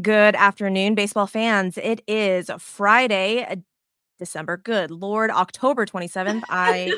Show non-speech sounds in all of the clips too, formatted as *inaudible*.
Good afternoon, baseball fans. It is Friday, uh, December. Good Lord, October 27th. I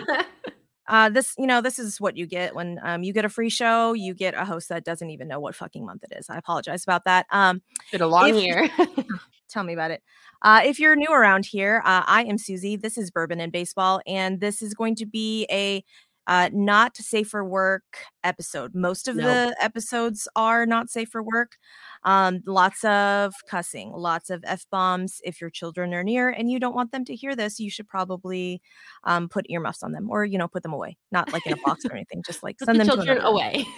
*laughs* uh this, you know, this is what you get when um you get a free show, you get a host that doesn't even know what fucking month it is. I apologize about that. Um Been a long if- year. *laughs* *sighs* tell me about it. Uh, if you're new around here, uh, I am Suzy. This is Bourbon and Baseball, and this is going to be a uh, not safe for work episode. Most of No. the episodes are not safe for work. Um, lots of cussing, lots of f bombs. If your children are near and you don't want them to hear this, you should probably um, put earmuffs on them, or you know, put them away. Not like in a box or anything. Just like Put send the them children another room. *laughs*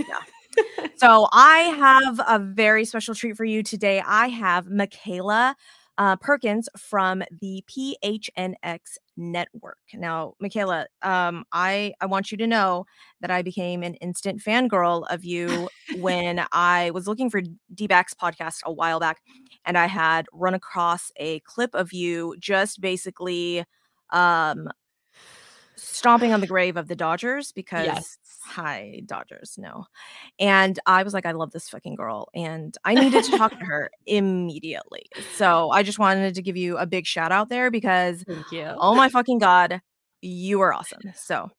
So I have a very special treat for you today. I have Makayla uh, Perkins from the PHNX network. Now, Makayla, um, I I want you to know that I became an instant fangirl of you when *laughs* I was looking for D-Backs podcast a while back, and I had run across a clip of you just basically um stomping on the *sighs* grave of the Dodgers because Yes. Hi Dodgers no. And I was like I love this fucking girl and I needed to talk to her *laughs* immediately. So I just wanted to give you a big shout out there because Thank you. oh my fucking god you are awesome. So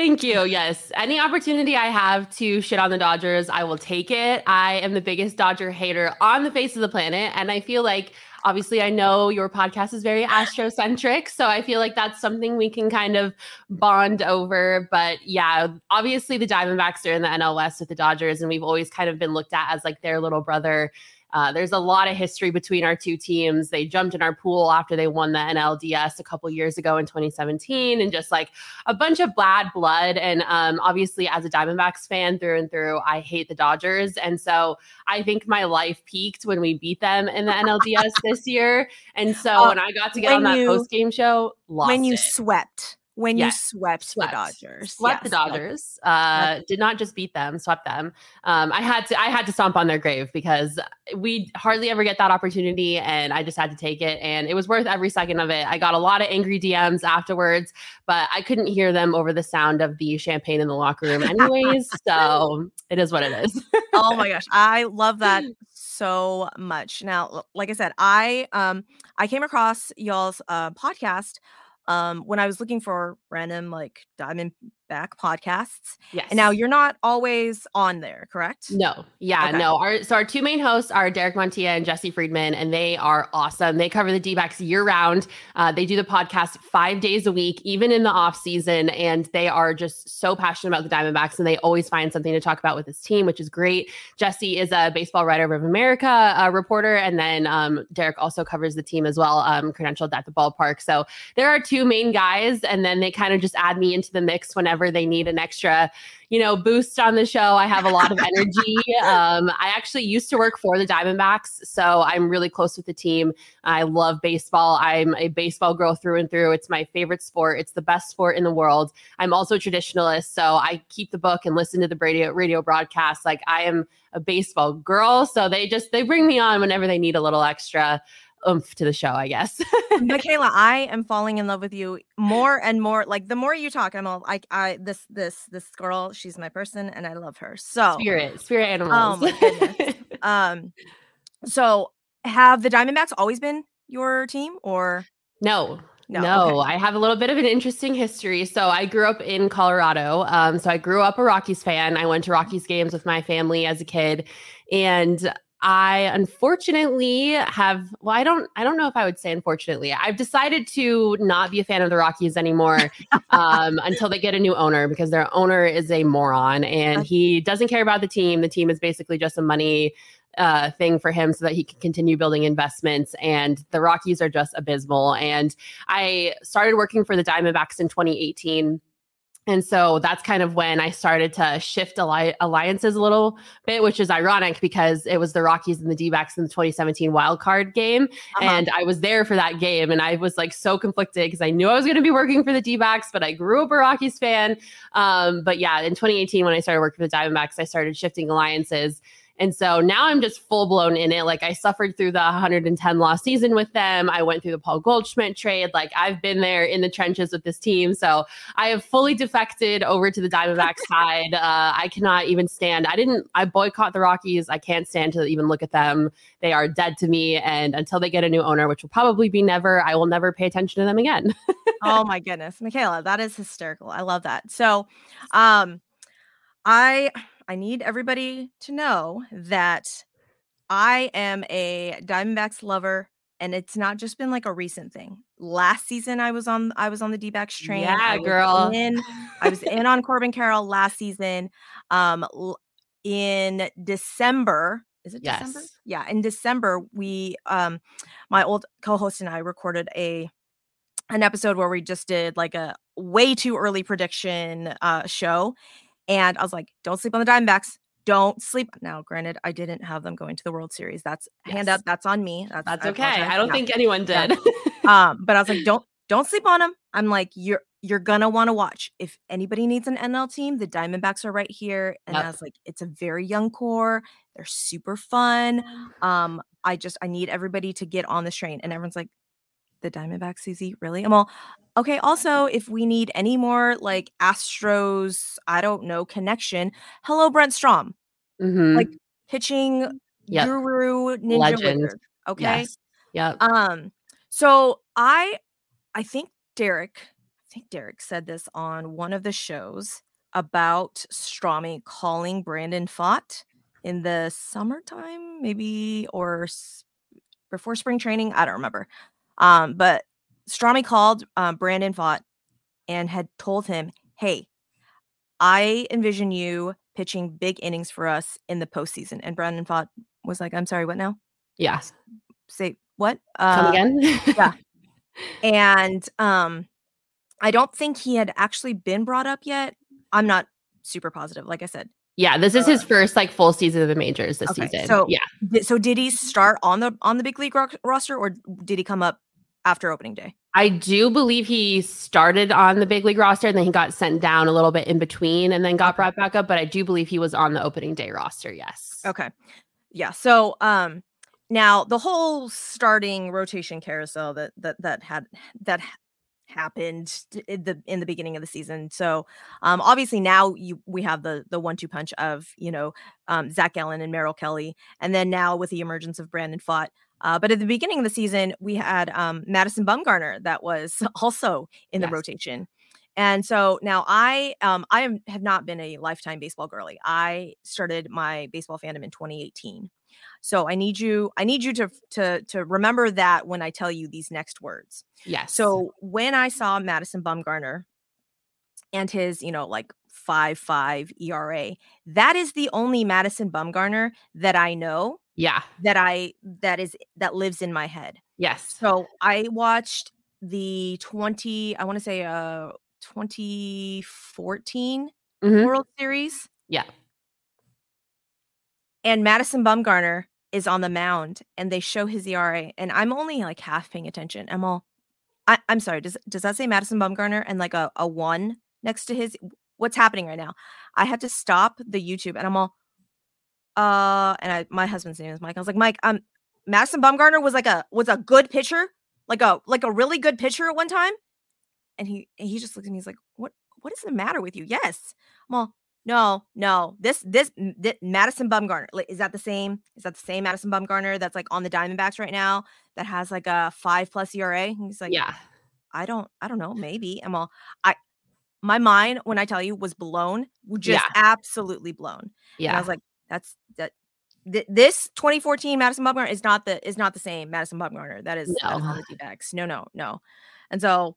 Thank you. Yes. Any opportunity I have to shit on the Dodgers, I will take it. I am the biggest Dodger hater on the face of the planet. And I feel like, obviously, I know your podcast is very astrocentric. So I feel like that's something we can kind of bond over. But yeah, obviously, the Diamondbacks are in the NL West with the Dodgers, and we've always kind of been looked at as like their little brother. Uh, there's a lot of history between our two teams. They jumped in our pool after they won the NLDS a couple years ago in 2017, and just like a bunch of bad blood. And um, obviously, as a Diamondbacks fan through and through, I hate the Dodgers. And so I think my life peaked when we beat them in the NLDS this year. And so *laughs* Uh, when I got to get on that post game show, lost when you it. swept when you swept, swept. the Dodgers swept the Yes, okay. Dodgers. Uh, did not just beat them, swept them. Um, I had to I had to stomp on their grave because we hardly ever get that opportunity, and I just had to take it, and it was worth every second of it. I got a lot of angry DMs afterwards, but I couldn't hear them over the sound of the champagne in the locker room, *laughs* anyways. so it is what it is. oh my gosh i love that *laughs* so much now like i said i um i came across y'all's uh podcast um when i was looking for random like diamond back podcasts yes. and now you're not always on there correct No, yeah, Okay. no. Our so our two main hosts are Derek Montilla and Jesse Friedman, and they are awesome. They cover the D-backs year round. Uh, they do the podcast five days a week, even in the off season, and they are just so passionate about the Diamondbacks, and they always find something to talk about with his team, which is great. Jesse is a baseball writer of America uh, reporter, and then um, Derek also covers the team as well, um, credentialed at the ballpark. So there are two main guys, and then they kind of just add me into the mix whenever they need an extra you know, boost on the show. I have a lot of *laughs* energy. um, I actually used to work for the Diamondbacks, so I'm really close with the team. I love baseball. I'm a baseball girl through and through. It's my favorite sport. It's the best sport in the world. I'm also a traditionalist, so I keep the book and listen to the radio radio broadcast. Like I am a baseball girl, so they just they bring me on whenever they need a little extra oomph to the show, I guess. *laughs* makayla i am falling in love with you more and more like the more you talk i'm all like i this this this girl she's my person and i love her so spirit, spirit animals. Oh my *laughs* um so have the diamondbacks always been your team or No, No, no. okay. I have a little bit of an interesting history. So I grew up in Colorado. Um, so I grew up a Rockies fan. I went to Rockies games with my family as a kid, and I unfortunately have. Well, I don't. I don't know if I would say unfortunately. I've decided to not be a fan of the Rockies anymore *laughs* um, until they get a new owner because their owner is a moron and he doesn't care about the team. The team is basically just a money uh, thing for him so that he can continue building investments. And the Rockies are just abysmal. And I started working for the Diamondbacks in 2018. And so that's kind of when I started to shift alli- alliances a little bit, which is ironic because it was the Rockies and the D backs in the 2017 wild card game. Uh-huh. And I was there for that game. And I was like so conflicted because I knew I was going to be working for the D backs, but I grew up a Rockies fan. Um, but yeah, in 2018, when I started working for the Diamondbacks, I started shifting alliances. And so now I'm just full blown in it. Like I suffered through the 110 loss season with them. I went through the Paul Goldschmidt trade. Like I've been there in the trenches with this team. So I have fully defected over to the Diamondbacks *laughs* side. Uh, I cannot even stand. I didn't, I boycott the Rockies. I can't stand to even look at them. They are dead to me. And until they get a new owner, which will probably be never, I will never pay attention to them again. *laughs* oh my goodness. Makayla, that is hysterical. I love that. So, um, I I need everybody to know that I am a Diamondbacks lover and it's not just been like a recent thing. Last season I was on I was on the D-backs train. Yeah, girl. In, I was in on Corbin Carroll last season. Um in December, is it yes. December? Yeah, in December we um my old co-host and I recorded a an episode where we just did like a way too early prediction uh show and I was like, don't sleep on the Diamondbacks. Don't sleep. Now, granted, I didn't have them going to the World Series. That's yes. hand up. That's on me. That's, that's I okay. I don't yeah. think anyone did. Yeah. *laughs* um, but I was like, don't don't sleep on them. I'm like, you're you're gonna want to watch. If anybody needs an NL team, the Diamondbacks are right here. And yep. I was like, it's a very young core. They're super fun. *gasps* Um, I just I need everybody to get on this train. And everyone's like, the Diamondbacks, Suzy? Really? I'm okay. Also, if we need any more like Astros, I don't know, connection, hello, Brent Strom. Mm-hmm. Like pitching yep. guru ninja Legend. wizard. Okay. Yes. Yep. Um, so I I think Derek, I think Derek said this on one of the shows about Stromy calling Brandon Pfaadt in the summertime, maybe or s- before spring training. I don't remember. Um, but Stromy called um, Brandon Pfaadt and had told him, "Hey, I envision you pitching big innings for us in the postseason." And Brandon Pfaadt was like, "I'm sorry, what now?" Yeah. Say what? Uh, Come again? yeah. *laughs* And um, I don't think he had actually been brought up yet. I'm not super positive. Like I said, yeah, this is his uh, first like full season of the majors this okay, season. So yeah, so did he start on the on the big league ro- roster or did he come up after opening day. I do believe he started on the big league roster and then he got sent down a little bit in between and then got brought back up. But I do believe he was on the opening day roster. Yes. Okay. Yeah. So um now the whole starting rotation carousel that that that had that happened in the in the beginning of the season. So um obviously now you we have the the one two punch of you know um Zach Gallen and Merrill Kelly, and then now with the emergence of Brandon Pfaadt, uh, but at the beginning of the season, we had um, Madison Bumgarner that was *laughs* also in yes. the rotation. And so now I um I am, have not been a lifetime baseball girly. I started my baseball fandom in 2018. So I need you I need you to to to remember that when I tell you these next words. Yes. So when I saw Madison Bumgarner and his, you know, like 5-5 ERA, that is the only Madison Bumgarner that I know yeah. That I that is that lives in my head. Yes. So I watched the 20 I want to say uh 2014 mm-hmm. World Series. Yeah. And Madison Bumgarner is on the mound and they show his ERA and I'm only like half paying attention. I'm all I, am sorry, does does that say Madison Bumgarner and like a, a one next to his what's happening right now? I had to stop the YouTube and I'm all uh, and I, my husband's name is Mike. I was like, Mike, um, Madison Bumgarner was like a was a good pitcher, like a like a really good pitcher at one time. And he and he just looks at me. He's like, what What is the matter with you? Yes. Well, no, no. This this, this Madison Bumgarner is that the same? Is that the same Madison Bumgarner that's like on the Diamondbacks right now that has like a five plus ERA? And he's like, yeah. I don't I don't know. Maybe I'm all I my mind when I tell you was blown, just yeah. absolutely blown. Yeah. And I was like, that's that. Th- this 2014 Madison Bumgarner is not the is not the same Madison Bumgarner. That is, no. that is the D-backs. No, no, no. And so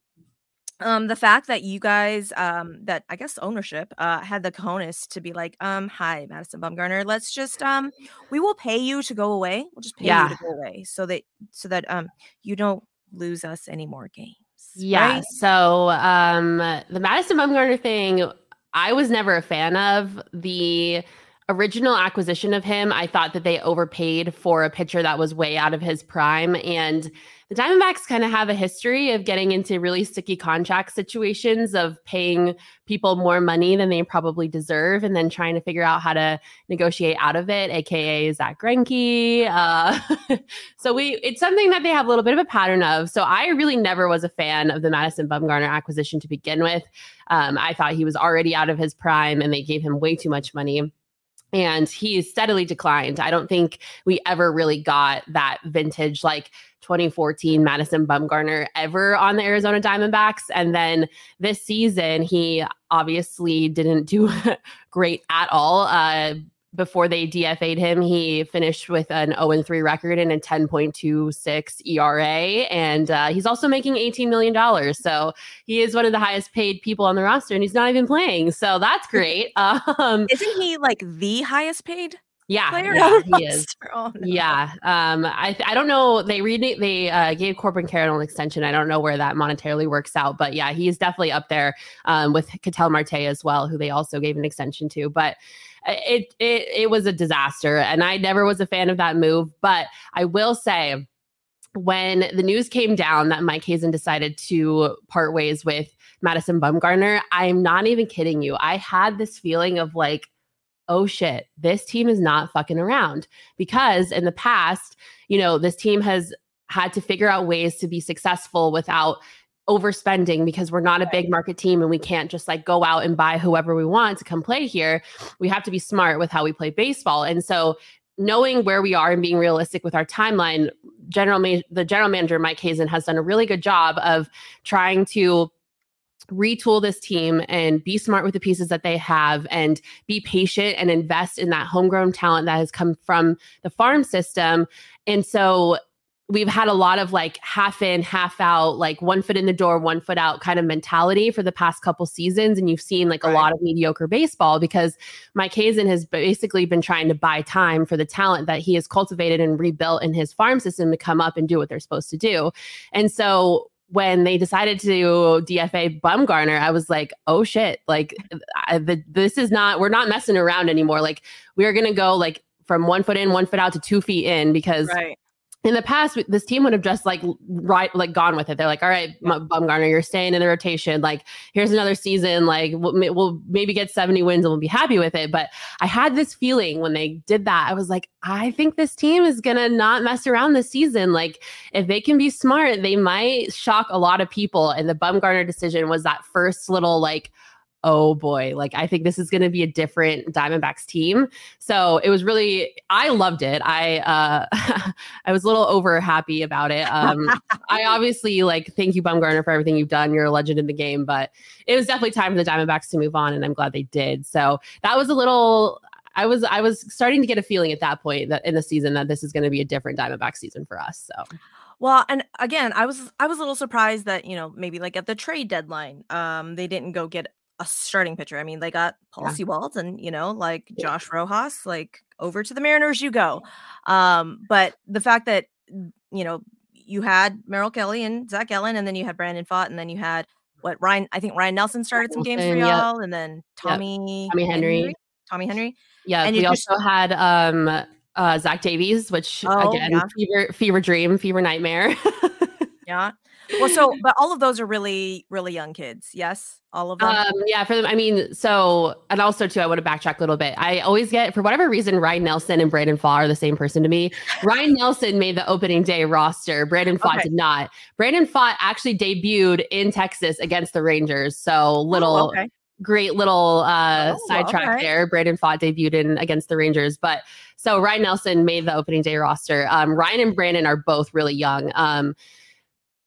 um the fact that you guys um that i guess ownership uh had the cojones to be like um hi madison bumgarner let's just um we will pay you to go away we'll just pay yeah. you to go away so that so that um you don't lose us any more games yeah right? so um the madison bumgarner thing i was never a fan of the original acquisition of him, I thought that they overpaid for a pitcher that was way out of his prime. And the Diamondbacks kind of have a history of getting into really sticky contract situations of paying people more money than they probably deserve and then trying to figure out how to negotiate out of it, aka Zack Greinke. Uh, *laughs* so we it's something that they have a little bit of a pattern of. So I really never was a fan of the Madison Bumgarner acquisition to begin with. Um, I thought he was already out of his prime and they gave him way too much money and he steadily declined. I don't think we ever really got that vintage like 2014 Madison Bumgarner ever on the Arizona Diamondbacks. And then this season, he obviously didn't do *laughs* great at all. Uh, before they DFA'd him, he finished with an 0 3 record and a 10.26 ERA. And uh, he's also making $18 million. So he is one of the highest paid people on the roster and he's not even playing. So that's *laughs* great. Um, Isn't he like the highest paid? Yeah, yeah, he is. Oh, no. Yeah, um, I I don't know. They read they uh, gave Corbin Carroll an extension. I don't know where that monetarily works out, but yeah, he is definitely up there um, with Ketel Marte as well, who they also gave an extension to. But it it it was a disaster, and I never was a fan of that move. But I will say, when the news came down that Mike Hazen decided to part ways with Madison Bumgarner, I'm not even kidding you. I had this feeling of like, oh shit, this team is not fucking around because in the past, you know, this team has had to figure out ways to be successful without overspending because we're not a big market team and we can't just like go out and buy whoever we want to come play here. We have to be smart with how we play baseball. And so knowing where we are and being realistic with our timeline, general ma- the general manager Mike Hazen has done a really good job of trying to retool this team and be smart with the pieces that they have and be patient and invest in that homegrown talent that has come from the farm system. And so we've had a lot of like half in, half out, like one foot in the door, one foot out kind of mentality for the past couple seasons. And you've seen like right. a lot of mediocre baseball because Mike Hazen has basically been trying to buy time for the talent that he has cultivated and rebuilt in his farm system to come up and do what they're supposed to do. And so when they decided to DFA Bumgarner, I was like, oh shit, like I, the, this is not, we're not messing around anymore. Like we're going to go like from one foot in, one foot out to two feet in because right in the past, this team would have just like right like gone with it. They're like, all right, yeah. Bumgarner, you're staying in the rotation. Like, here's another season. Like, we'll, we'll, maybe get 70 wins and we'll be happy with it. But I had this feeling when they did that. I was like, I think this team is gonna not mess around this season. Like, if they can be smart, they might shock a lot of people. And the Bumgarner decision was that first little like oh boy, like I think this is going to be a different Diamondbacks team. So it was really, I loved it. I, uh, *laughs* I was a little over happy about it. Um, I *laughs* obviously like, thank you, Bumgarner, for everything you've done. You're a legend in the game, but it was definitely time for the Diamondbacks to move on. And I'm glad they did. So that was a little, I was, I was starting to get a feeling at that point that in the season that this is going to be a different Diamondback season for us. So. Well, and again, I was I was a little surprised that you know maybe like at the trade deadline, um, they didn't go get a starting pitcher. I mean, they got Paul yeah. Sewald and you know, like yeah. Josh Rojas, like over to the Mariners you go. Um, but the fact that you know you had Merrill Kelly and Zach Gallen, and then you had Brandon Pfaadt, and then you had what Ryne? I think Ryne Nelson started some games for y'all, yep. and then Tommy yep. Tommy Henry. Henry. Tommy Henry. Yeah, and we also just... had um uh Zach Davies, which oh, again, yeah. fever fever dream, fever nightmare. *laughs* yeah. Well, so *laughs* but all of those are really, really young kids. Yes, all of them. Um, yeah, for them. I mean, so and also too, I want to backtrack a little bit. I always get for whatever reason, Ryne Nelson and Brandon Pfaadt are the same person to me. Ryne Nelson made the opening day roster. Brandon Pfaadt okay. did not. Brandon Pfaadt actually debuted in Texas against the Rangers. So oh, little. Oh, okay. Great little uh, oh, sidetrack okay. there. Brandon Pfaadt debuted in against the Rangers, but so Ryne Nelson made the opening day roster. Um, Ryan and Brandon are both really young. Um,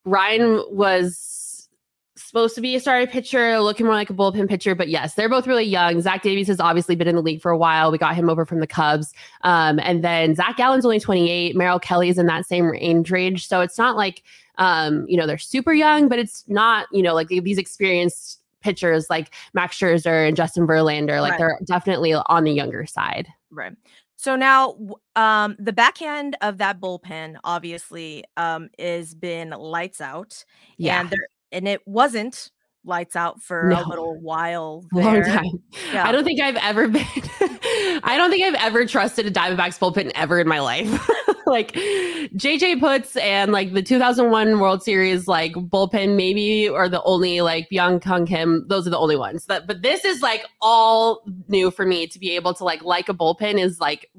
Ryne was supposed to be a starting pitcher, looking more like a bullpen pitcher. But yes, they're both really young. Zach Davies has obviously been in the league for a while. We got him over from the Cubs. Um, and then Zach Gallen's only 28. Merrill Kelly's in that same age range. So it's not like, um, you know, they're super young, but it's not, you know, like these experienced pitchers like Max Scherzer and Justin Verlander. Like right. they're definitely on the younger side. Right. So now, um, the backhand of that bullpen obviously um is been lights out. Yeah, and there and it wasn't lights out for no. a little while. *laughs* There. Long time. Yeah. I don't think I've ever been *laughs* I don't think I've ever trusted a Diamondbacks bullpen ever in my life. *laughs* *laughs* like JJ Putz and like the 2001 World Series like bullpen maybe or the only like Byung-Hyun Kim. Those are the only ones. That but this is like all new for me to be able to like like a bullpen is like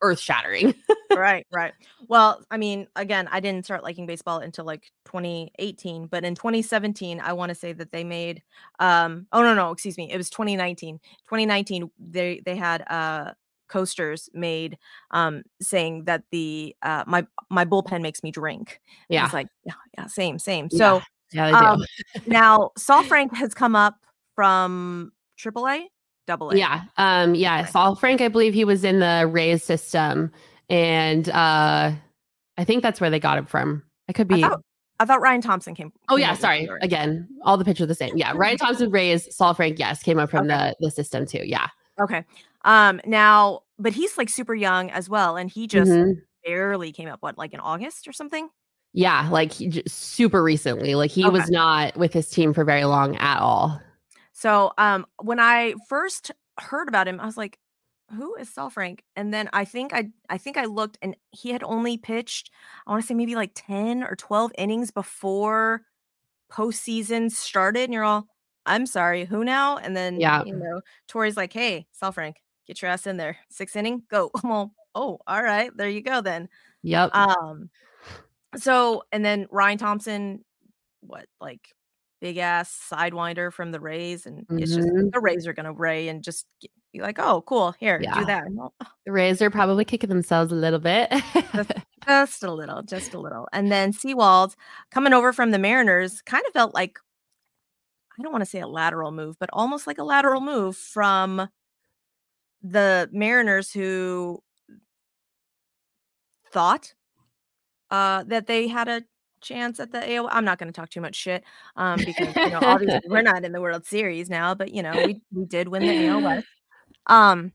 earth shattering. *laughs* right, right. Well, I mean, again, I didn't start liking baseball until like 2018, but in 2017, I want to say that they made um oh no, no, excuse me. It was 2019. 2019 they they had uh coasters made um saying that the uh my my bullpen makes me drink. Yeah. It's like yeah, yeah, same, same. So yeah, yeah um, *laughs* now Saalfrank has come up from AAA double A. Yeah. Um, yeah. Saalfrank, I believe he was in the Rays system. And uh I think that's where they got him from. I could be I thought, I thought Ryan Thompson came. Oh yeah, sorry. Again, all the pictures are the same. Yeah. Ryan Thompson Rays, Saul Frank, yes, came up from okay. the the system too. Yeah. Okay. Um now, but he's like super young as well. And he just mm-hmm. barely came up, what, like in August or something? Yeah, like super recently. Like he okay. was not with his team for very long at all. So um when I first heard about him, I was like, who is Saalfrank? And then I think I I think I looked and he had only pitched, I want to say maybe like 10 or 12 innings before postseason started. And you're all, I'm sorry, who now? And then yeah, you know, Torey's like, hey, Saalfrank, get your ass in there. Six inning, go. *laughs* Well, oh, all right, there you go then. Yep. Um, so and then Ryan Thompson, what like big ass sidewinder from the Rays, and mm-hmm. it's just mm-hmm. the Rays are gonna ray and just be like, oh, cool, here, yeah. do that. The Rays are probably kicking themselves a little bit, just, *laughs* just a little, just a little. And then Sewald coming over from the Mariners kind of felt like I don't want to say a lateral move, but almost like a lateral move from the Mariners who thought uh, that they had a chance at the AO. I'm not going to talk too much shit um, because you know obviously we're *laughs* not in the World Series now, but you know we we did win the AL West. *laughs* Um,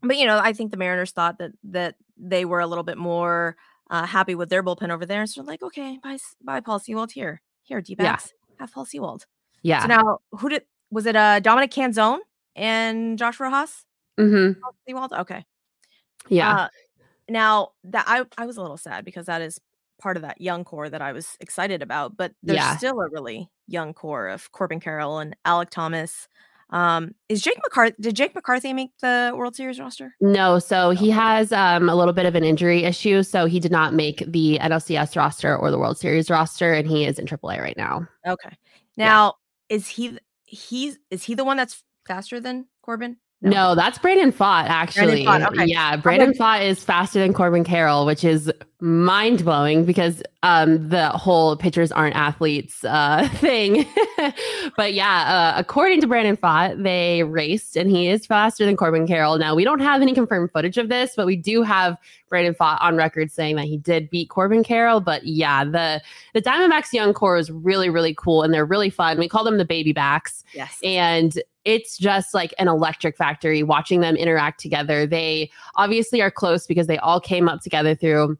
but you know I think the Mariners thought that that they were a little bit more uh, happy with their bullpen over there, so like okay, bye bye Paul Sewald here here D backs yeah. have Paul Sewald. Yeah. So now who did was it? Uh, Dominic Canzone and Josh Rojas. Mm-hmm. Sewald. Okay. Yeah. Uh, now that I I was a little sad because that is part of that young core that I was excited about, but there's yeah. still a really young core of Corbin Carroll and Alek Thomas. Um, is Jake McCarthy? Did Jake McCarthy make the World Series roster? No, so he has um, a little bit of an injury issue, so he did not make the NLCS roster or the World Series roster, and he is in AAA right now. Okay, now yeah. is he he's is he the one that's faster than Corbin? No. no, that's Brandon Pfaadt, actually. Brandon Pfaadt, okay. Yeah, Brandon Pfaadt is faster than Corbin Carroll, which is mind blowing because um, the whole pitchers aren't athletes uh, *laughs* thing. *laughs* but yeah, uh, according to Brandon Pfaadt, they raced and he is faster than Corbin Carroll. Now, we don't have any confirmed footage of this, but we do have Brandon Pfaadt on record saying that he did beat Corbin Carroll. But yeah, the, the Diamondbacks young core is really, really cool and they're really fun. We call them the baby backs. Yes. And it's just like an electric factory watching them interact together. They obviously are close because they all came up together through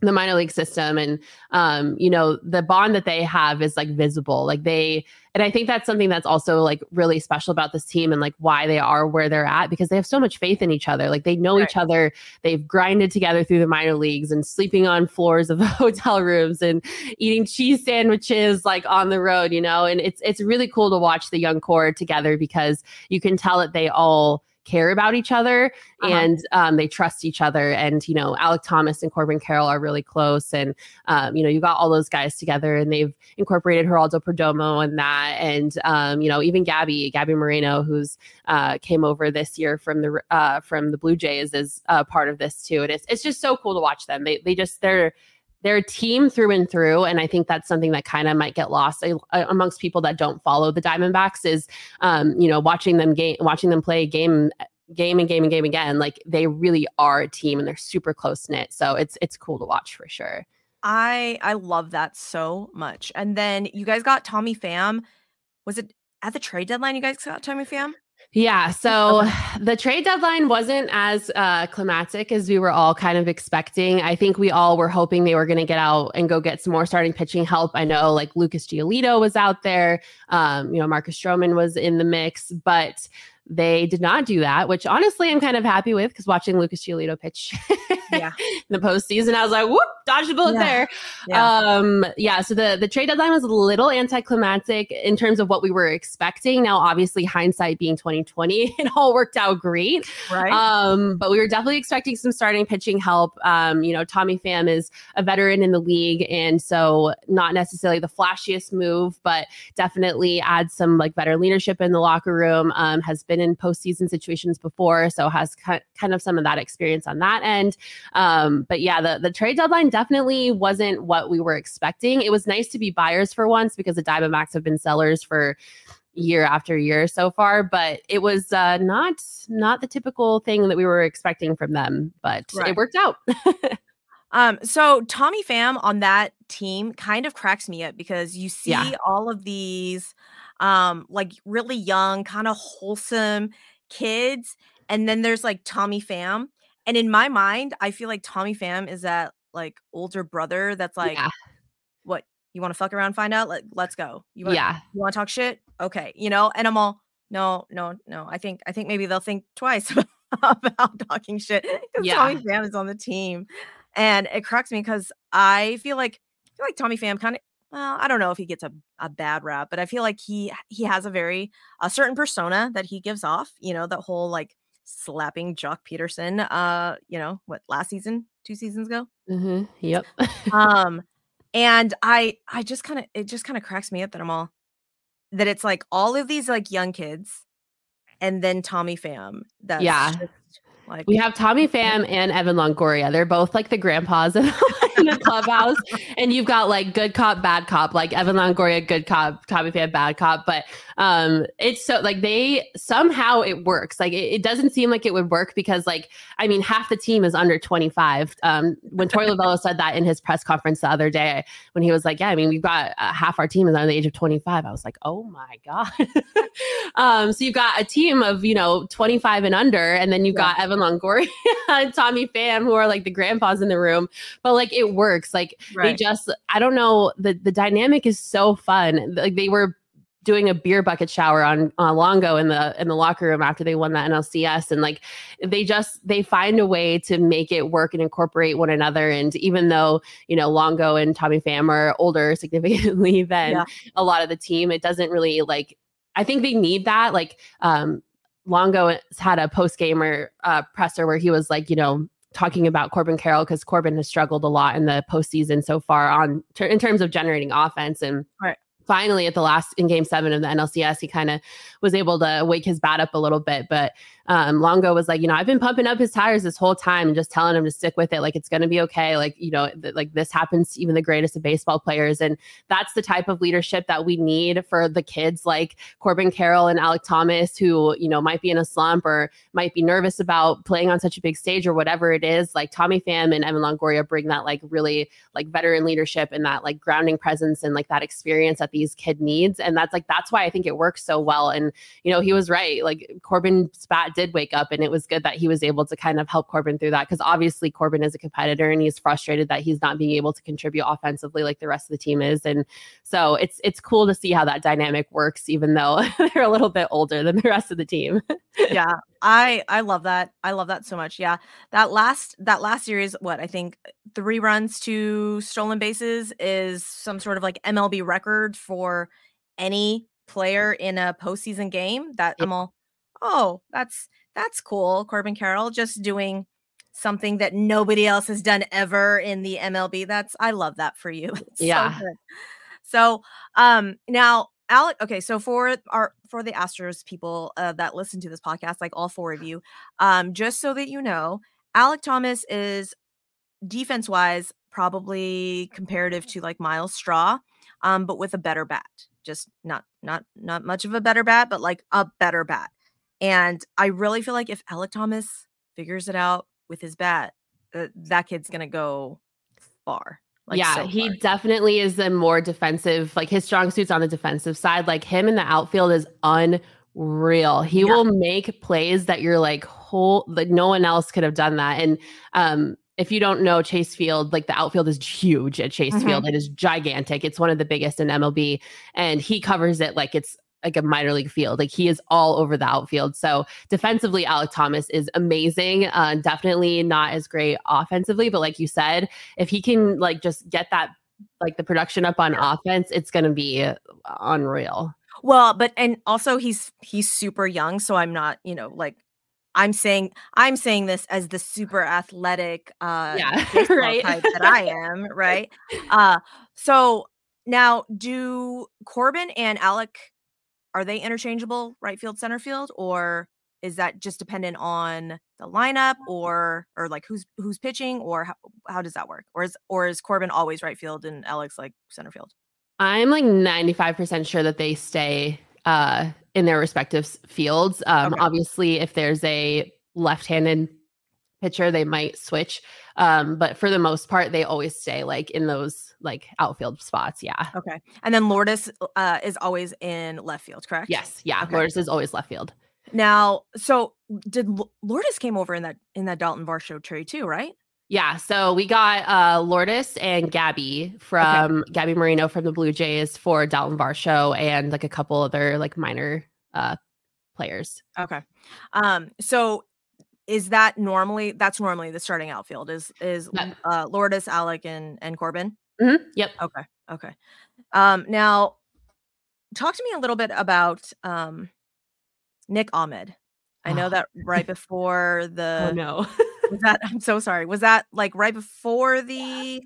the minor league system and um you know the bond that they have is like visible like they and i think that's something that's also like really special about this team and like why they are where they're at because they have so much faith in each other like they know right. each other they've grinded together through the minor leagues and sleeping on floors of *laughs* hotel rooms and eating cheese sandwiches like on the road you know and it's it's really cool to watch the young core together because you can tell that they all care about each other uh-huh. and um, they trust each other. And, you know, Alek Thomas and Corbin Carroll are really close. And, um, you know, you got all those guys together and they've incorporated Geraldo Perdomo and that. And, um, you know, even Gabby, Gabby Moreno, who's uh, came over this year from the, uh, from the Blue Jays is uh, part of this too. And it's, it's just so cool to watch them. They, they just, they're, they're a team through and through and i think that's something that kind of might get lost uh, amongst people that don't follow the diamondbacks is um, you know watching them game watching them play game game and game and game again like they really are a team and they're super close knit so it's it's cool to watch for sure. I i love that so much and then you guys got tommy pham. Was it at the trade deadline you guys got tommy pham yeah. *laughs* So the trade deadline wasn't as uh, climatic as we were all kind of expecting. I think we all were hoping they were going to get out and go get some more starting pitching help. I know like Lucas Giolito was out there. Um, you know, Marcus Stroman was in the mix, but they did not do that, which honestly I'm kind of happy with because watching Lucas Giolito pitch *laughs* yeah. in *laughs* the postseason, I was like, whoop, dodged a bullet yeah. there. Yeah. Um, yeah. So the the trade deadline was a little anticlimactic in terms of what we were expecting. Now, obviously, hindsight being 2020, *laughs* it all worked out great. Right. Um, but we were definitely expecting some starting pitching help. Um, you know, Tommy Pham is a veteran in the league, and so not necessarily the flashiest move, but definitely adds some like better leadership in the locker room. Um, has been been in postseason situations before, so has kind of some of that experience on that end. Um, but yeah, the the trade deadline definitely wasn't what we were expecting. It was nice to be buyers for once because the Diamondbacks have been sellers for year after year so far but it was uh, not not the typical thing that we were expecting from them but right. it worked out *laughs* um so tommy pham on that team kind of cracks me up because you see yeah. all of these um, like really young, kind of wholesome kids. And then there's like Tommy Pham. And in my mind, I feel like Tommy Pham is that like older brother that's like, yeah. what you want to fuck around, find out? Like, let's go. You want, yeah. You want to talk shit? Okay. You know, and I'm all, no, no, no. I think, I think maybe they'll think twice *laughs* about talking shit because yeah. Tommy Pham is on the team. And it cracks me because I feel like, I feel like Tommy Pham kind of well, I don't know if he gets a, a bad rap, but I feel like he he has a very a certain persona that he gives off. You know, that whole like slapping Joc Pederson, Uh, you know what? Last season, two seasons ago. Mm-hmm. Yep. um, and I I just kind of it just kind of cracks me up that I'm all that it's like all of these like young kids, and then Tommy Pham. That's yeah. Just, like we have Tommy Pham and Evan Longoria. They're both like the grandpas *laughs* in, the clubhouse. and you've got like good cop, bad cop, like Evan Longoria, good cop, Tommy Pham, bad cop. But um it's so like they somehow it works. Like it, it, doesn't seem like it would work because like I mean half the team is under 25. Um when Torey Lovullo said that in his press conference the other day when he was like, Yeah, I mean we've got uh, half our team is under the age of 25. I was like, Oh my God. *laughs* um so you've got a team of, you know, 25 and under, and then you've yeah. got Evan Longoria *laughs* and Tommy Pham, who are like the grandpas in the room. But like it works. Like right. they just, I don't know, the the dynamic is so fun. Like they were doing a beer bucket shower on uh, Longo in the in the locker room after they won the NLCS, and like they just they find a way to make it work and incorporate one another. And even though you know Longo and Tommy Pham are older *laughs* significantly than yeah. a lot of the team, it doesn't really like. I think they need that. Like um, Longo had a post gamer uh, presser where he was like, you know, talking about Corbin Carroll because Corbin has struggled a lot in the postseason so far on ter- in terms of generating offense and. Right finally at the last in game seven of the NLCS, he kind of was able to wake his bat up a little bit. But um, Longo was like, you know, I've been pumping up his tires this whole time and just telling him to stick with it. Like it's going to be okay. Like, you know, th- like this happens to even the greatest of baseball players. And that's the type of leadership that we need for the kids like Corbin Carroll and Alek Thomas, who, you know, might be in a slump or might be nervous about playing on such a big stage or whatever it is. Like Tommy Pham and Evan Longoria bring that like really like veteran leadership and that like grounding presence and like that experience that these kid needs. And that's like, that's why I think it works so well. And, you know, he was right. Like Corbin Spat did wake up and it was good that he was able to kind of help Corbin through that because obviously Corbin is a competitor and he's frustrated that he's not being able to contribute offensively like the rest of the team is. And so it's it's cool to see how that dynamic works, even though *laughs* they're a little bit older than the rest of the team. *laughs* yeah. I I love that. I love that so much. Yeah. That last that last series, what I think three runs to stolen bases is some sort of like MLB record for any player in a postseason game. That I'm all, oh, that's that's cool. Corbin Carroll just doing something that nobody else has done ever in the MLB. That's I love that for you. *laughs* It's yeah. So, so um now Alek, okay, so for our for the Astros people uh, that listen to this podcast, like all four of you, um, just so that you know, Alek Thomas is defense wise probably comparative to like Myles Straw, um, but with a better bat. Just not not not much of a better bat, but like a better bat. And I really feel like if Alek Thomas figures it out with his bat, uh, that kid's gonna go far. Like yeah, so he definitely is the more defensive, like his strong suit's on the defensive side. Like him in the outfield is unreal. He yeah. will make plays that you're like, whole like no one else could have done that. And um, if you don't know Chase Field, like the outfield is huge at Chase mm-hmm. Field. It is gigantic. It's one of the biggest in MLB, and he covers it like it's like a minor league field. Like he is all over the outfield. So defensively, Alek Thomas is amazing. Uh, definitely not as great offensively, but like you said, if he can like just get that like the production up on offense, it's going to be unreal. Well, but and also he's he's super young, so I'm not, you know, like I'm saying I'm saying this as the super athletic uh yeah, *laughs* right. type that I am, right? Uh so now do Corbin and Alek are they interchangeable right field center field or is that just dependent on the lineup or or like who's who's pitching or how, how does that work or is or is Corbin always right field and alex like center field? I'm like 95% sure that they stay uh in their respective fields. Um okay. obviously if there's a left-handed pitcher they might switch um but for the most part they always stay like in those like outfield spots yeah okay and then lourdes uh is always in left field correct yes yeah okay. lourdes is always left field now so did lourdes came over in that in that dalton varsho trade too right yeah, so we got uh Lourdes and Gabby from okay. Gabby Moreno from the Blue Jays for Dalton Varsho and like a couple other like minor uh players. Okay. Um so is that normally that's normally the starting outfield is is uh Lourdes, Alek and and Corbin? Mm-hmm. Yep. Okay. Okay. Um now talk to me a little bit about um Nick Ahmed. I know oh. that right before *laughs* oh, the Oh no. was that I'm so sorry. Was that like right before the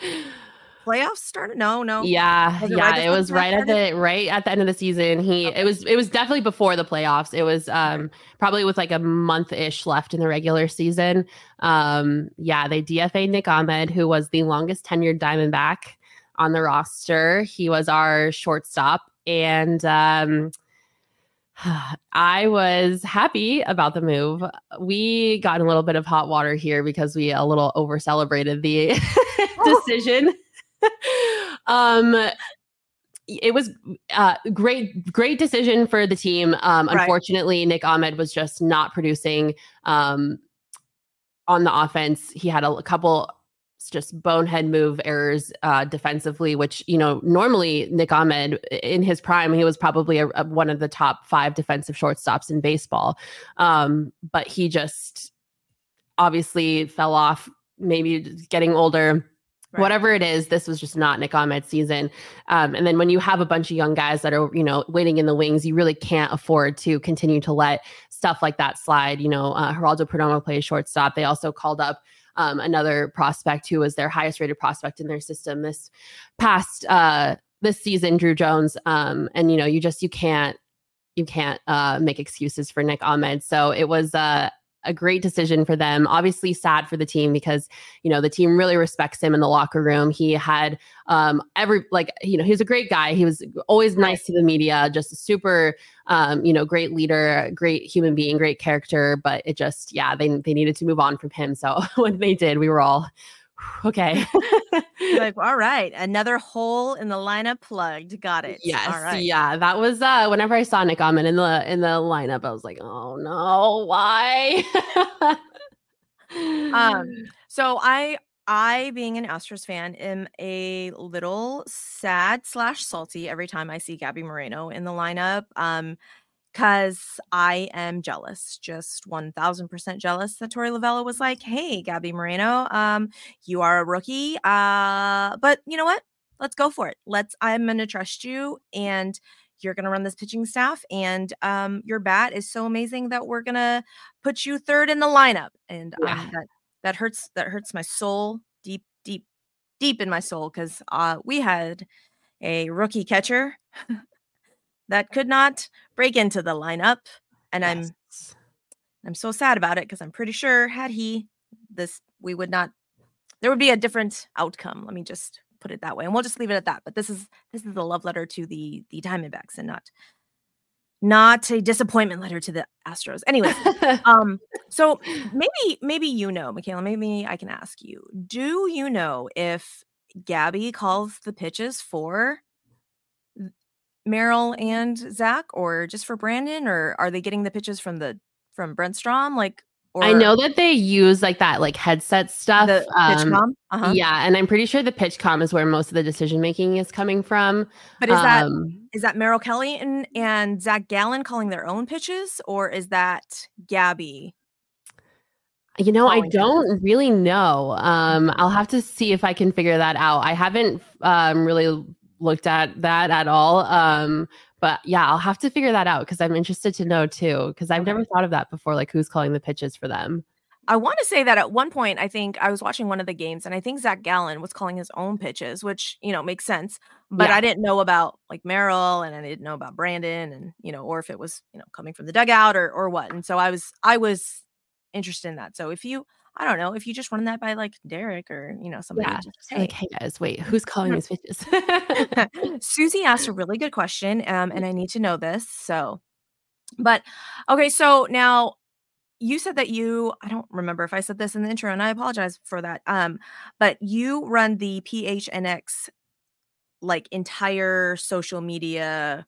*laughs* playoffs started? No, no. Yeah, yeah. Right it was right started? at the right at the end of the season. He okay. it was it was definitely before the playoffs. It was um probably with like a month ish left in the regular season. Um yeah, they DFA Nick Ahmed, who was the longest tenured Diamondback on the roster. He was our shortstop, and um *sighs* I was happy about the move. We got a little bit of hot water here because we a little over celebrated the *laughs* decision. *laughs* um it was uh great great decision for the team um right. unfortunately nick ahmed was just not producing um on the offense he had a couple just bonehead move errors uh, defensively, which you know normally Nick Ahmed in his prime he was probably a, a, one of the top five defensive shortstops in baseball, um, but he just obviously fell off. Maybe getting older, Right. Whatever it is, this was just not Nick Ahmed's season. Um, and then when you have a bunch of young guys that are, you know, waiting in the wings, you really can't afford to continue to let stuff like that slide. You know, uh, Geraldo Perdomo plays shortstop. They also called up um, another prospect who was their highest rated prospect in their system this past uh, this season, Druw Jones. Um, and you know, you just you can't you can't uh, make excuses for Nick Ahmed. So it was uh, a great decision for them. Obviously, sad for the team because you know the team really respects him in the locker room. He had um, every like you know he was a great guy. He was always nice to the media, just a super um, you know great leader, great human being, great character. But it just yeah they they needed to move on from him. So *laughs* when they did, we were all okay. *laughs* like, all right, another hole in the lineup plugged. Got it. Yes. All right. Yeah. That was uh whenever I saw Nick Ahmed in the in the lineup, I was like, oh no, why? um, *laughs* so I I, being an Astros fan, am a little sad slash salty every time I see Gabby Moreno in the lineup. Um, because I am jealous, just 1000% jealous that Torey Lovullo was like, hey, Gabby Moreno, um, you are a rookie. Uh, but you know what? Let's go for it. Let's, I'm going to trust you and you're going to run this pitching staff and um, your bat is so amazing that we're going to put you third in the lineup. And um, yeah. that, that hurts, that hurts my soul deep, deep, deep in my soul because uh, we had a rookie catcher *laughs* that could not break into the lineup. And yes. I'm I'm so sad about it because I'm pretty sure had he this we would not there would be a different outcome. Let me just put it that way. And we'll just leave it at that. But this is this is a love letter to the the Diamondbacks and not not a disappointment letter to the Astros. Anyway, *laughs* um, so maybe maybe you know, Makayla, maybe I can ask you. Do you know if Gabby calls the pitches for Merrill and Zach, or just for Brandon, or are they getting the pitches from the from Brent Strom? Like, Or I know that they use like that like headset stuff. the um, PitchCom. Uh-huh. Yeah, and I'm pretty sure the PitchCom is where most of the decision making is coming from. But is that Um, is that Merrill Kelly and and Zach Gallen calling their own pitches, or is that Gabby? You know, I don't really know. Um, I'll have to see if I can figure that out. I haven't um, really looked at that at all. Um, but yeah, I'll have to figure that out because I'm interested to know too. Because I've never thought of that before, like who's calling the pitches for them. I want to say that at one point, I think I was watching one of the games, and I think Zach Gallen was calling his own pitches, which you know makes sense. But Yeah. I didn't know about like Merrill, and I didn't know about Brandon, and you know, or if it was you know coming from the dugout or or what. And so I was I was interested in that. So if you, I don't know, if you just run that by like Derek or you know somebody, Yeah. just, Like, hey guys, wait, who's calling *laughs* these pitches? hey. *laughs* *laughs* Suzy asked a really good question, um, and I need to know this. So, but okay, so now you said that you I don't remember if I said this in the intro, and I apologize for that. Um, but you run the PHNX like entire social media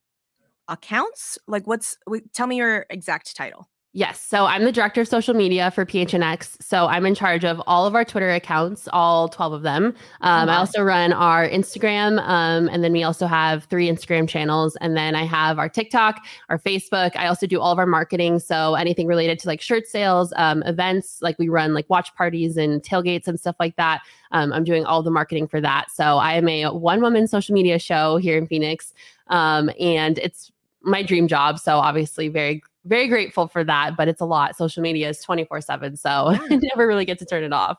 accounts. Like, what's tell me your exact title? Yes. So I'm the director of social media for PHNX. So I'm in charge of all of our Twitter accounts, all 12 of them. Um, I also run our Instagram. Um, and then we also have three Instagram channels. And then I have our TikTok, our Facebook. I also do all of our marketing. So anything related to like shirt sales, um, events, like we run like watch parties and tailgates and stuff like that. Um, I'm doing all the marketing for that. So I am a one woman social media show here in Phoenix. Um, and it's my dream job. So obviously very very grateful for that, but it's a lot. Social media is 24 7. So I *laughs* never really get to turn it off.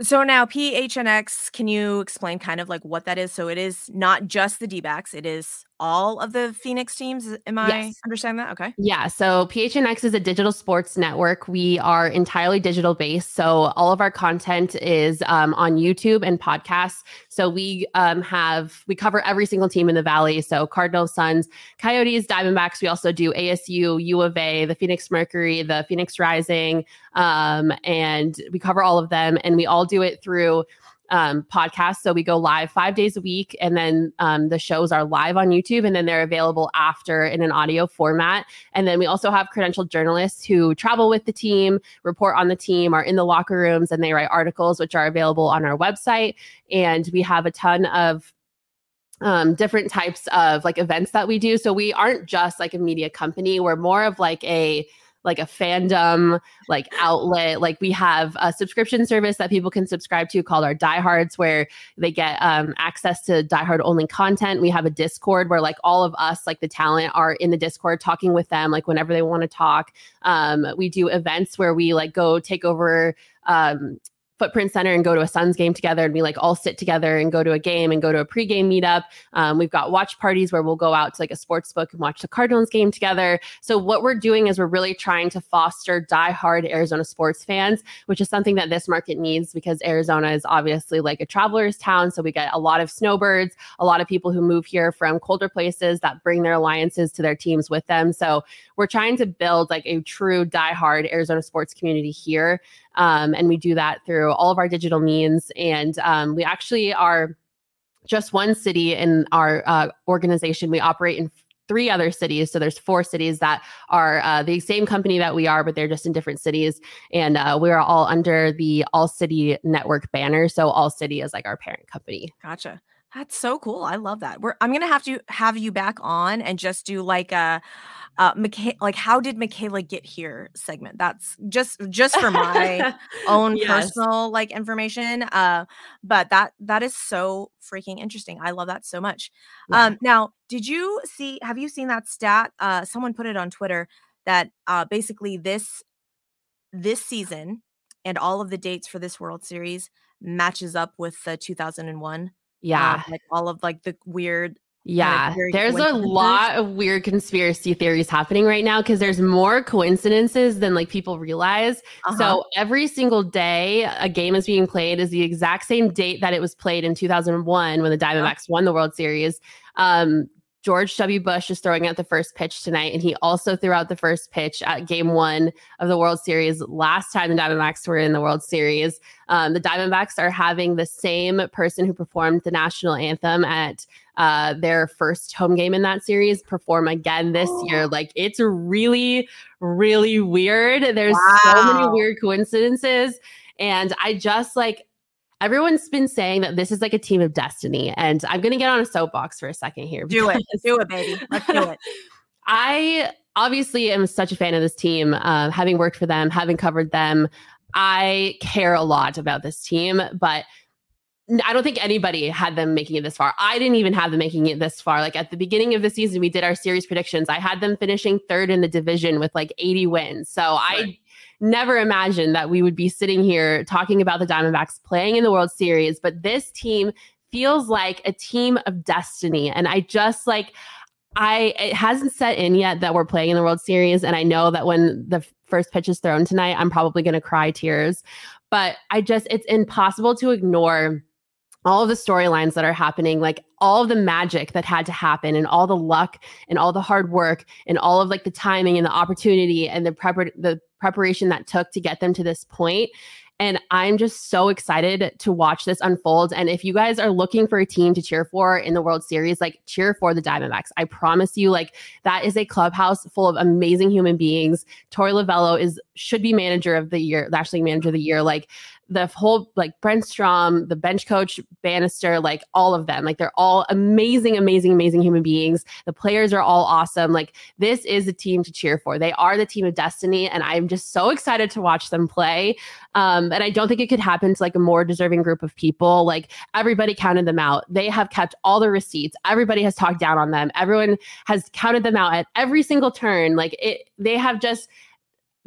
So now PHNX, can you explain kind of like what that is? So it is not just the D backs, it is all of the Phoenix teams. Am I Yes. understanding that? Okay. Yeah. So PHNX is a digital sports network. We are entirely digital based. So all of our content is um, on YouTube and podcasts. So we um, have, we cover every single team in the Valley. So Cardinals, Suns, Coyotes, Diamondbacks. We also do ASU, U of A, the Phoenix Mercury, the Phoenix Rising. Um, and we cover all of them. And we all do it through um, podcast. So we go live five days a week, and then um, the shows are live on YouTube, and then they're available after in an audio format. And then we also have credentialed journalists who travel with the team, report on the team, are in the locker rooms, and they write articles, which are available on our website. And we have a ton of um, different types of like events that we do. So we aren't just like a media company. We're more of like a like a fandom like outlet. Like we have a subscription service that people can subscribe to called our diehards where they get um, access to diehard only content. We have a discord where like all of us like the talent are in the discord talking with them like whenever they want to talk. Um, we do events where we like go take over um, Footprint Center and go to a Suns game together, and we like all sit together and go to a game and go to a pregame meetup. Um, we've got watch parties where we'll go out to like a sports book and watch the Cardinals game together. So what we're doing is we're really trying to foster diehard Arizona sports fans, which is something that this market needs because Arizona is obviously like a traveler's town. So we get a lot of snowbirds, a lot of people who move here from colder places that bring their alliances to their teams with them. So we're trying to build like a true diehard Arizona sports community here. Um, and we do that through all of our digital means. And um, we actually are just one city in our uh, organization. We operate in three other cities. So there's four cities that are uh, the same company that we are, but they're just in different cities. And uh, we're all under the All City Network banner. So All City is like our parent company. Gotcha. That's so cool. I love that. We're I'm gonna have to have you back on and just do like a uh Micha- like how did Makayla get here segment. That's just just for my *laughs* own Yes. personal like information. Uh but that that is so freaking interesting. I love that so much. Yeah. Um now did you see have you seen that stat? Uh someone put it on Twitter that uh basically this this season and all of the dates for this World Series matches up with the 2001 yeah. um, like all of like the weird Yeah, there's a lot of weird conspiracy theories happening right now because there's more coincidences than like people realize. uh-huh. So every single day a game is being played is the exact same date that it was played in 2001 when the Diamondbacks won the World Series. Um, George W. Bush is throwing out the first pitch tonight, and he also threw out the first pitch at Game One of the World Series last time the Diamondbacks were in the World Series. Um, the Diamondbacks are having the same person who performed the national anthem at uh, their first home game in that series perform again this oh. year. Like it's really, really weird. There's wow. so many weird coincidences. And I just like everyone's been saying that this is like a team of destiny. And I'm going to get on a soapbox for a second here. Do it. Do it, baby. Let's do it. *laughs* I obviously am such a fan of this team, uh, having worked for them, having covered them. I care a lot about this team, but I don't think anybody had them making it this far. I didn't even have them making it this far. Like at the beginning of the season, we did our series predictions. I had them finishing third in the division with like 80 wins. So right. I never imagined that we would be sitting here talking about the Diamondbacks playing in the World Series. But this team feels like a team of destiny. And I just like, I it hasn't set in yet that we're playing in the World Series, and I know that when the first pitch is thrown tonight, I'm probably going to cry tears. But I just it's impossible to ignore all of the storylines that are happening, like all of the magic that had to happen, and all the luck, and all the hard work, and all of like the timing and the opportunity and the prepar- the preparation that took to get them to this. And I'm just so excited to watch this unfold. And if you guys are looking for a team to cheer for in the World Series, like cheer for the Diamondbacks. I promise you, like that is a clubhouse full of amazing human beings. Torey Lovullo is should be manager of the year, actually manager of the year. Like the whole like Brent Strom, the bench coach Banister, like all of them, like they're all amazing, amazing, amazing human beings. The players are all awesome. Like this is a team to cheer for. They are the team of destiny, and I'm just so excited to watch them play. Um, and I don't think it could happen to like a more deserving group of people. Like everybody counted them out. They have kept all the receipts. Everybody has talked down on them. Everyone has counted them out at every single turn. Like it, they have just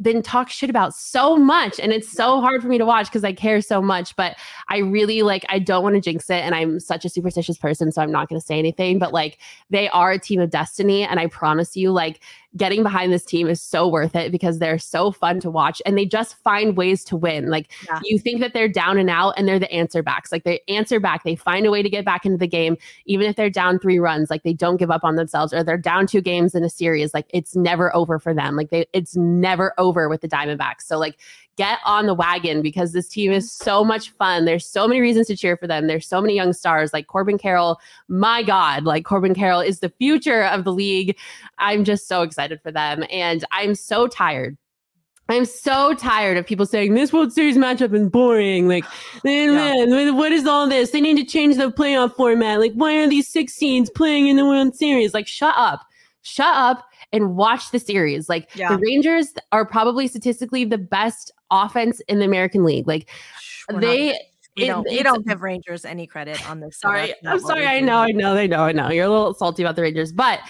been talked shit about so much and it's so hard for me to watch because I care so much but I really like I don't want to jinx it and I'm such a superstitious person so I'm not going to say anything but like they are a team of destiny and I promise you like getting behind this team is so worth it because they're so fun to watch and they just find ways to win. Like yeah. you think that they're down and out and they're the answer backs. Like they answer back, they find a way to get back into the game, even if they're down three runs. Like they don't give up on themselves or they're down two games in a series. Like it's never over for them. Like they, it's never over with the Diamondbacks. So like get on the wagon because this team is so much fun. There's so many reasons to cheer for them. There's so many young stars like Corbin Carroll. My God, like Corbin Carroll is the future of the league. I'm just so excited for them. And I'm so tired I'm so tired of people saying this World Series matchup is boring. Like, *sighs* man, yeah. what is all this? They need to change the playoff format. Like, why are these 16s playing in the World Series? Like, shut up. Shut up and watch the series. Like, yeah. the Rangers are probably statistically the best offense in the American League. Like We're they not- we don't, it, we don't give Rangers any credit on this. Sorry, I'm sorry. I know, I know, I know, I know. You're a little salty about the Rangers, but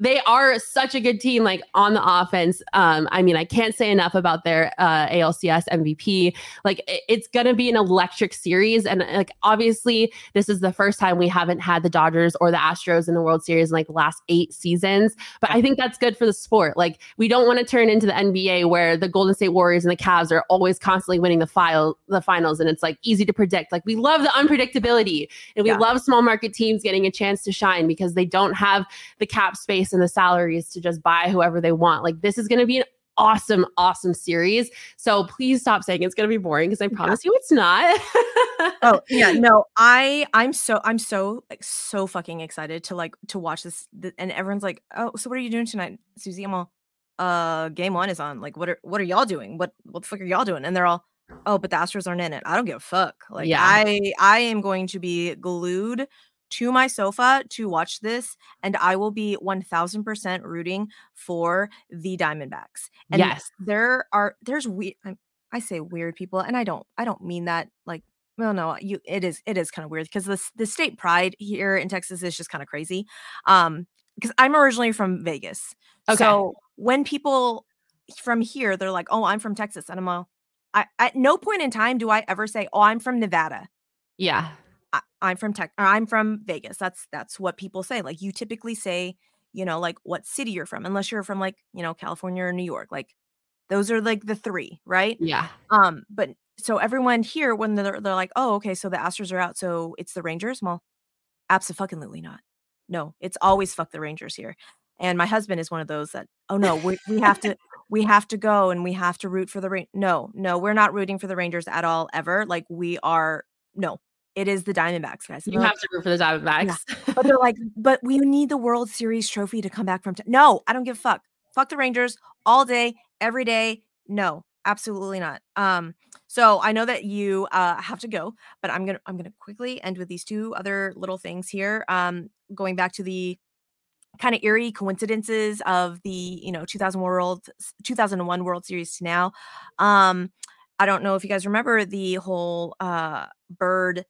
they are such a good team, like on the offense. Um, I mean, I can't say enough about their uh, ALCS MVP. Like, it's gonna be an electric series, and like obviously, this is the first time we haven't had the Dodgers or the Astros in the World Series in like the last eight seasons. But I think that's good for the sport. Like, we don't want to turn into the NBA where the Golden State Warriors and the Cavs are always constantly winning the file the finals, and it's like easy to predict. Like, we love the unpredictability, and we yeah. love small market teams getting a chance to shine because they don't have the cap space and the salaries to just buy whoever they want. Like this is going to be an awesome, awesome series. So please stop saying it's going to be boring because I promise yeah. you it's not. *laughs* oh yeah, no, I I'm so I'm so like so fucking excited to like to watch this. And everyone's like, oh, so what are you doing tonight, Suzy? I'm all, uh, game one is on. Like, what are what are y'all doing? What what the fuck are y'all doing? And they're all. Oh, but the Astros aren't in it. I don't give a fuck. Like yeah. I I am going to be glued to my sofa to watch this, and I will be 1000% rooting for the Diamondbacks. And yes, there are, there's weird, I say weird people, and I don't, I don't mean that like, well, no, you, it is, it is kind of weird because the, the state pride here in Texas is just kind of crazy. Um, because I'm originally from Vegas. Okay. So when people from here, they're like, oh, I'm from Texas. And I'm all, I, at no point in time do I ever say, oh, I'm from Nevada. Yeah. I'm from tech I'm from Vegas. That's that's what people say. Like you typically say, you know, like what city you're from, unless you're from like, you know, California or New York. Like those are like the three, right? Yeah. Um, but so everyone here, when they're they're like, oh, okay, so the Astros are out, so it's the Rangers. Well, absolutely not. no, it's always fuck the Rangers here. And my husband is one of those that, oh no, we, we have to, *laughs* we have to go and we have to root for the rain. No, no, we're not rooting for the Rangers at all ever. Like we are, no, it is the Diamondbacks, guys. You have to root for the Diamondbacks. Yeah. *laughs* but they're like, but we need the World Series trophy to come back from. T-. No, I don't give a fuck. Fuck the Rangers all day, every day. No, absolutely not. Um, so I know that you uh have to go, but I'm gonna I'm gonna quickly end with these two other little things here. Um, going back to the kind of eerie coincidences of the you know 2000 world 2001 world series to now um i don't know if you guys remember the whole uh bird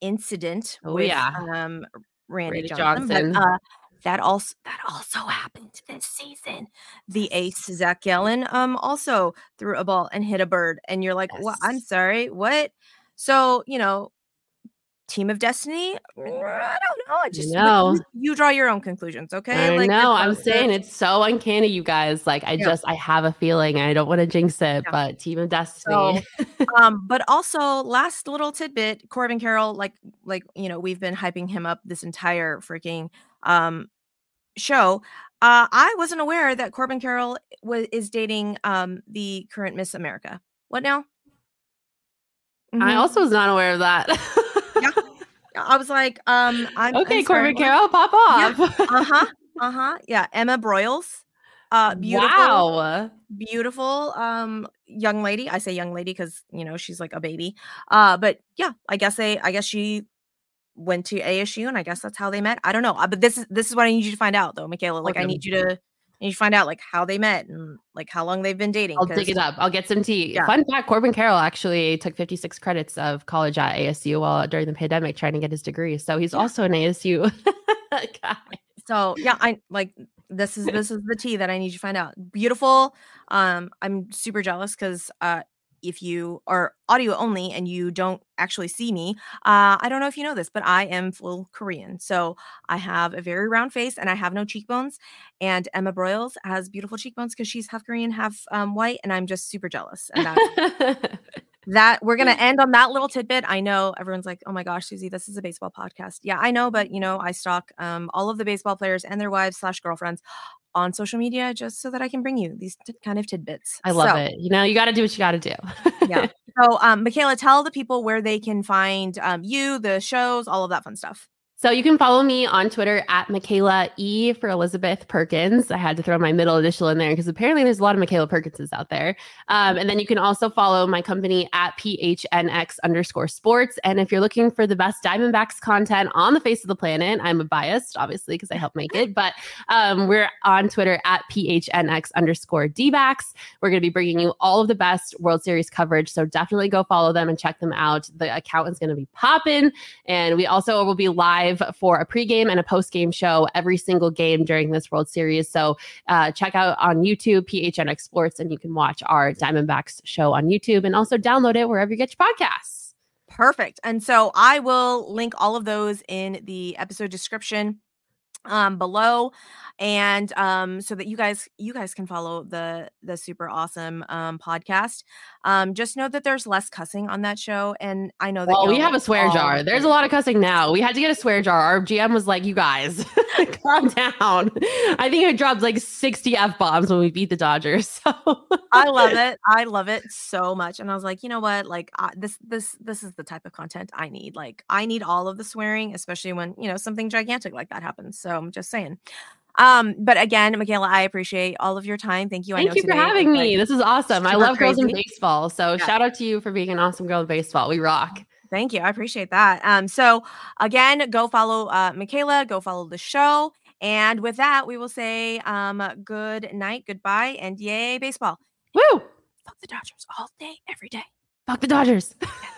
incident oh with yeah. um randy, Randy johnson, Johnson. But, uh, that also that also happened this season. The ace zac gallen um also threw a ball and hit a bird and you're like what i'm sorry what? So you know team of destiny i don't know i just know. you, you draw your own conclusions okay I Like, know. I'm saying it's so uncanny, you guys. Like, I Yeah. just, I have a feeling. I don't want to jinx it, Yeah. but Team of Destiny. um but also last little tidbit corbin carroll like like you know we've been hyping him up this entire freaking um show uh i wasn't aware that corbin carroll was is dating um the current miss america what now I Mhm. also was not aware of that. *laughs* i was like um i'm okay, I'm Corbin? Carroll, pop off. *laughs* uh-huh uh-huh yeah emma broyles uh beautiful Wow. beautiful um young lady i say young lady because you know she's like a baby uh but yeah i guess they i guess she went to asu and i guess that's how they met i don't know uh, but this is this is what i need you to find out though makayla like i need you to Need you find out like how they met and like how long they've been dating I'll dig it up. I'll get some tea. Yeah. Fun fact: Corbin Carroll actually took 56 credits of college at ASU while during the pandemic trying to get his degree. So he's Yeah. also an ASU *laughs* guy. so yeah i like this is this is the tea that i need you to find out beautiful um i'm super jealous because uh if you are audio only and you don't actually see me uh i don't know if you know this but i am full korean. So i have a very round face and i have no cheekbones and emma broyles has beautiful cheekbones because she's half korean half um, white and i'm just super jealous *laughs* that we're gonna end on that little tidbit. I know everyone's like, "Oh my gosh, Suzy, this is a baseball podcast." Yeah, I know, but you know, I stalk um, all of the baseball players and their wives slash girlfriends on social media just so that I can bring you these t- kind of tidbits. I love So- it. You know, you got to do what you got to do. Yeah. *laughs* So, um, Makayla, tell the people where they can find um, you, the shows, all of that fun stuff. So you can follow me on Twitter at Makayla E for Elizabeth Perkins. I had to throw my middle initial in there because apparently there's a lot of Makayla Perkinses out there. Um, and then you can also follow my company at PHNX underscore sports. And if you're looking for the best Diamondbacks content on the face of the planet, I'm biased, obviously, because I help make it. But um, we're on Twitter at PHNX underscore DBacks. We're going to be bringing you all of the best World Series coverage. So definitely go follow them and check them out. The account is going to be popping. And we also will be live for a pregame and a postgame show every single game during this World Series. So uh, check out on YouTube, PHNX Sports, and you can watch our Diamondbacks show on YouTube and also download it wherever you get your podcasts. Perfect. And so I will link all of those in the episode description um below and um so that you guys you guys can follow the the super awesome um podcast um just know that there's less cussing on that show and i know that Well, we have a swear jar. There's a lot of cussing now. We had to get a swear jar. Our GM was like, you guys, *laughs* calm *laughs* down. I think it dropped like 60 F bombs when we beat the Dodgers. *laughs* So i love it i love it so much and i was like you know what like I, this this this is the type of content i need like i need all of the swearing especially when you know something gigantic like that happens so i'm just saying um but again makayla i appreciate all of your time thank you I Thank you for having like, me. This is awesome. I love girls in baseball. So Yeah. shout out to you for being an awesome girl in baseball. We rock. Thank you. I appreciate that. Um, so again, go follow uh Makayla, go follow the show. And with that, we will say um good night, goodbye, and yay, baseball. Woo! Fuck the Dodgers all day, every day. Fuck the Dodgers. *laughs*